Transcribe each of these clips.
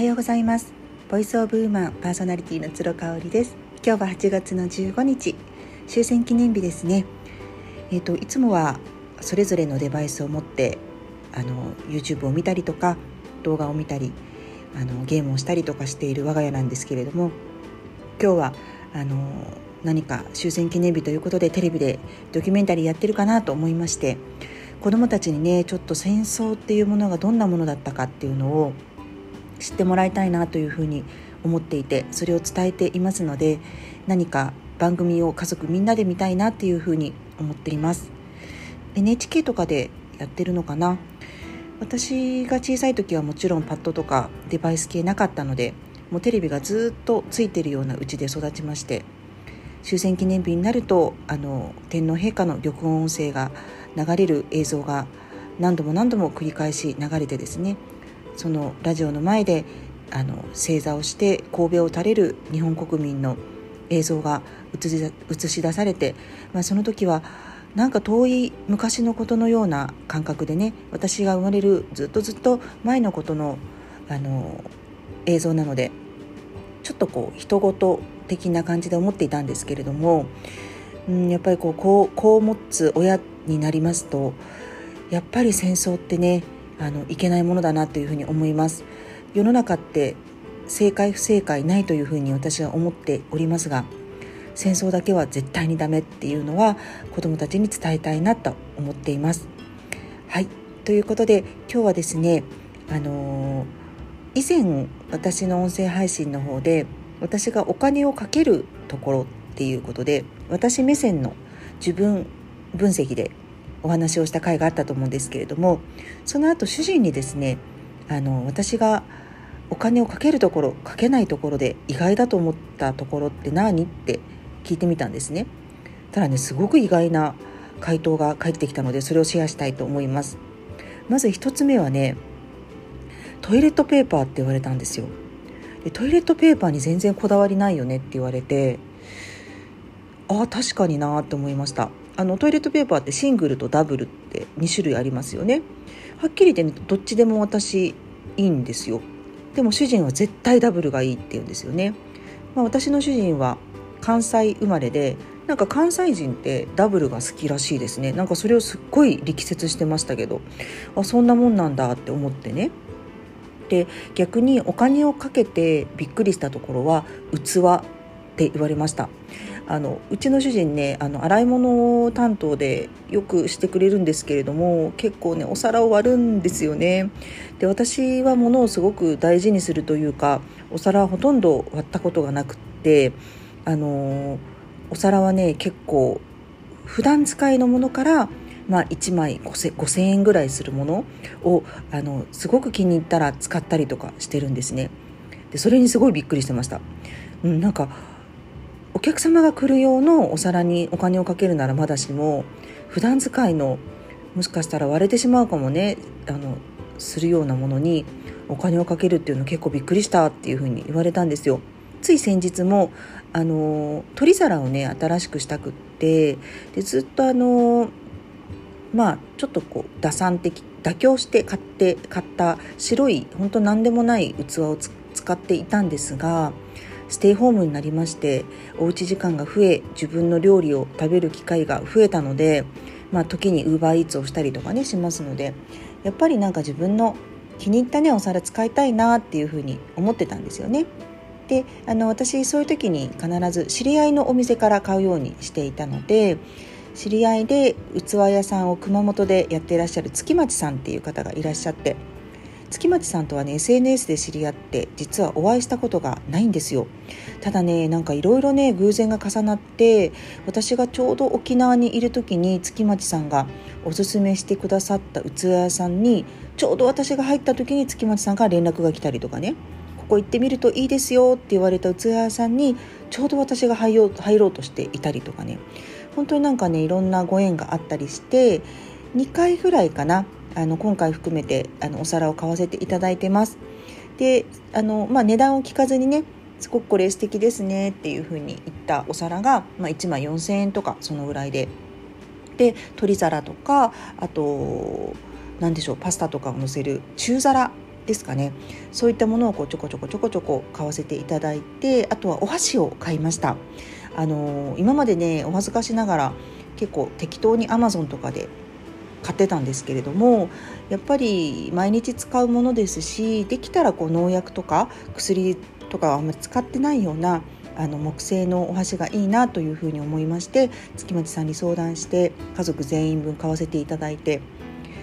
はようございます。ボイスオブウーマンパーソナリティの鶴香織です。今日は8月の15日。終戦記念日ですね。えっ、ー、といつもはそれぞれのデバイスを持ってあの YouTube を見たりとか動画を見たりあのゲームをしたりとかしている我が家なんですけれども今日はあの何か終戦記念日ということでテレビでドキュメンタリーやってるかなと思いまして子どもたちにねちょっと戦争っていうものがどんなものだったかっていうのを知ってもらいたいなというふうに思っていてそれを伝えていますので何か番組を家族みんなで見たいなっていうふうに思っています。NHK とかでやってるのかな？私が小さい時はもちろんパッドとかデバイス系なかったのでもうテレビがずっとついてるようなうちで育ちまして終戦記念日になるとあの天皇陛下の玉音音声が流れる映像が何度も何度も繰り返し流れてですねそのラジオの前であの正座をして神戸を垂れる日本国民の映像が映し出されて、まあ、その時はなんか遠い昔のことのような感覚でね私が生まれるずっとずっと前のことのあの映像なのでちょっとこう人事的な感じで思っていたんですけれども、うん、やっぱりこう子を持つ親になりますとやっぱり戦争ってねあのいけないものだなというふうに思います。世の中って正解不正解ないというふうに私は思っておりますが戦争だけは絶対にダメっていうのは子どもたちに伝えたいなと思っています。はい。ということで今日はですねあの、以前私の音声配信の方で私がお金をかけるところっていうことで私目線の自分分析でお話をした回があったと思うんですけれどもその後主人にですねあの私がお金をかけるところかけないところで意外だと思ったところって何って聞いてみたんですね。ただねすごく意外な回答が返ってきたのでそれをシェアしたいと思います。まず1つ目はねトイレットペーパーって言われたんですよ。でトイレットペーパーに全然こだわりないよねって言われてああ確かになって思いました。あのトイレットペーパーってシングルとダブルって2種類ありますよね。はっきり言って、ね、どっちでも私いいんですよ。でも主人は絶対ダブルがいいって言うんですよね、まあ、私の主人は関西生まれでなんか関西人ってダブルが好きらしいですね。なんかそれをすっごい力説してましたけどあそんなもんなんだって思ってね。で逆にお金をかけてびっくりしたところは器って言われました。あのうちの主人ねあの洗い物担当でよくしてくれるんですけれども結構ねお皿を割るんですよね。で私は物をすごく大事にするというかお皿はほとんど割ったことがなくってあのお皿はね結構普段使いのものからまあ、1枚 5000, 円ぐらいするものをあのすごく気に入ったら使ったりとかしてるんですね。でそれにすごいびっくりしてました、うん、なんかお客様が来る用のお皿にお金をかけるならまだしも普段使いのもしかしたら割れてしまうかもねあのするようなものにお金をかけるっていうの結構びっくりしたっていうふうに言われたんですよ。つい先日もあの取り皿をね新しくしたくってでずっとあのまあちょっとこう打算的妥協して買って買った白い本当何でもない器を使っていたんですがステイホームになりましておうち時間が増え自分の料理を食べる機会が増えたので、まあ、時にウーバーイーツをしたりとかねしますのでやっぱりなんか自分の気に入ったねお皿使いたいなっていうふうに思ってたんですよね。であの私そういう時に必ず知り合いのお店から買うようにしていたので知り合いで器屋さんを熊本でやっていらっしゃる月町さんっていう方がいらっしゃって月町さんとはね SNS で知り合って実はお会いしたことがないんですよ。ただねなんかいろいろね偶然が重なって私がちょうど沖縄にいる時に月町さんがおすすめしてくださった器屋さんにちょうど私が入った時に月町さんから連絡が来たりとかね。ここ行ってみるといいですよって言われた器屋さんにちょうど私が入ろう入ろうとしていたりとかね。本当になんかねいろんなご縁があったりして2回ぐらいかなあの今回含めてあのお皿を買わせていただいてます。であの、まあ、値段を聞かずにねすごくこれ素敵ですねっていうふうに言ったお皿が、まあ、1枚4,000円とかそのぐらいで。で取り皿とかあと何でしょうパスタとかをのせる中皿ですかね。そういったものをこうちょこちょこちょこちょこ買わせていただいてあとはお箸を買いました。あの今までねお恥ずかしながら結構適当にアマゾンとかで買ってたんですけれどもやっぱり毎日使うものですしできたらこう農薬とか薬とかはあんまり使ってないようなあの木製のお箸がいいなというふうに思いまして月町さんに相談して家族全員分買わせていただいて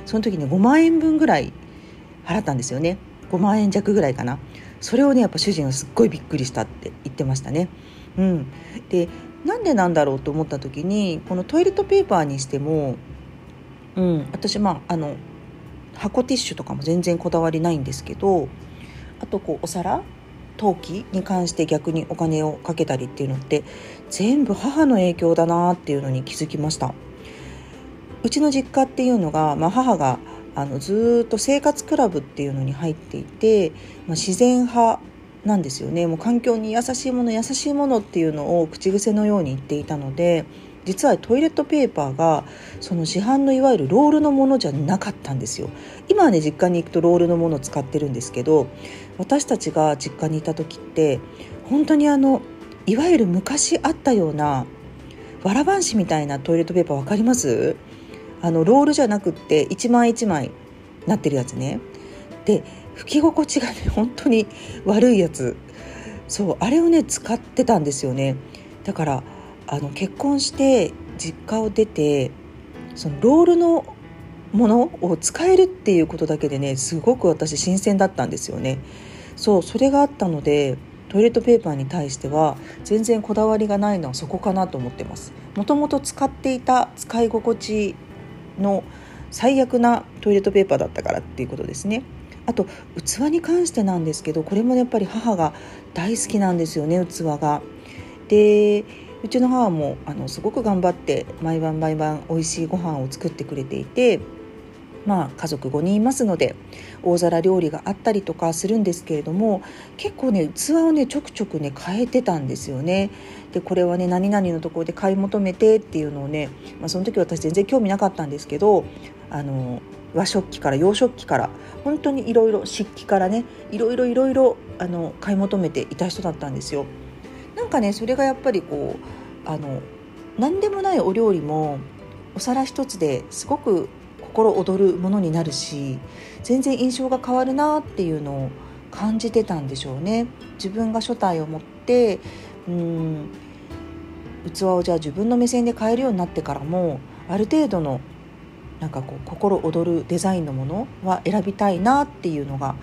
その時に5万円分ぐらい払ったんですよね。5万円弱ぐらいかな。それをねやっぱ主人はすっごいびっくりしたって言ってましたね。うん、でなんでなんだろうと思った時にこのトイレットペーパーにしてもうん、私まああの箱ティッシュとかも全然こだわりないんですけどあとこうお皿陶器に関して逆にお金をかけたりっていうのって全部母の影響だなっていうのに気づきました。うちの実家っていうのが、まあ、母があのずっと生活クラブっていうのに入っていて、まあ、自然派なんですよね。もう環境に優しいもの優しいものっていうのを口癖のように言っていたので実はトイレットペーパーがその市販のいわゆるロールのものじゃなかったんですよ。今はね実家に行くとロールのものを使ってるんですけど私たちが実家にいた時って本当にあのいわゆる昔あったようなわらばんしみたいなトイレットペーパー分かります？あのロールじゃなくって一枚一枚なってるやつね。で拭き心地がね本当に悪いやつ。そうあれをね使ってたんですよね。だからあの結婚して実家を出てそのロールのものを使えるっていうことだけでねすごく私新鮮だったんですよね。そうそれがあったのでトイレットペーパーに対しては全然こだわりがないのはそこかなと思ってます。もともと使っていた使い心地の最悪なトイレットペーパーだったからっていうことですね。あと器に関してなんですけどこれもやっぱり母が大好きなんですよね器が。でうちの母もあのすごく頑張って毎晩毎晩美味しいご飯を作ってくれていてまあ、家族5人いますので大皿料理があったりとかするんですけれども結構ね器をねちょくちょくね変えてたんですよね。でこれはね何々のところで買い求めてっていうのをね、まあ、その時私全然興味なかったんですけどあの和食器から洋食器から本当にいろいろ漆器からねいろいろいろいろ買い求めていた人だったんですよ。なんかねそれがやっぱりこうあの何でもないお料理もお皿一つですごく心躍るものになるし全然印象が変わるなっていうのを感じてたんでしょうね。自分が書体を持ってうん器をじゃあ自分の目線で変えるようになってからもある程度のなんかこう心躍るデザインのものは選びたいなっていうのが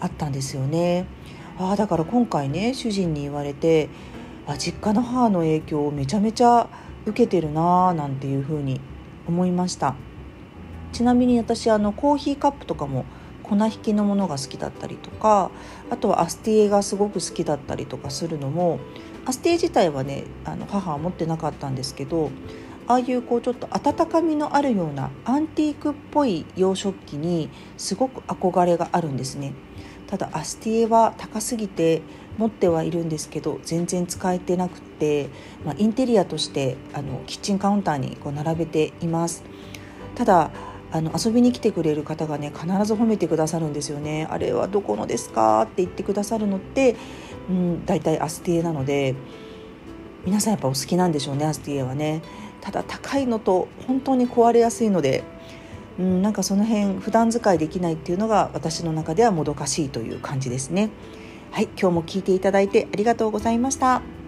あったんですよね。あだから今回ね主人に言われてあ実家の母の影響をめちゃめちゃ受けてるなーなんていうふうに思いましたちなみに私あのコーヒーカップとかも粉引きのものが好きだったりとかあとはアスティエがすごく好きだったりとかするのもアスティエ自体はねあの母は持ってなかったんですけどああいうこうちょっと温かみのあるようなアンティークっぽい洋食器にすごく憧れがあるんですね。ただアスティエは高すぎて持ってはいるんですけど全然使えてなくて、まあ、インテリアとしてあのキッチンカウンターにこう並べています。ただあの遊びに来てくれる方がね必ず褒めてくださるんですよねあれはどこのですか？って言ってくださるのって、うん、大体アスティエなので皆さんやっぱお好きなんでしょうねアスティエはね。ただ高いのと本当に壊れやすいのでうん、なんかその辺普段使いできないっていうのが私の中ではもどかしいという感じですね。はい、今日も聞いていただいてありがとうございました。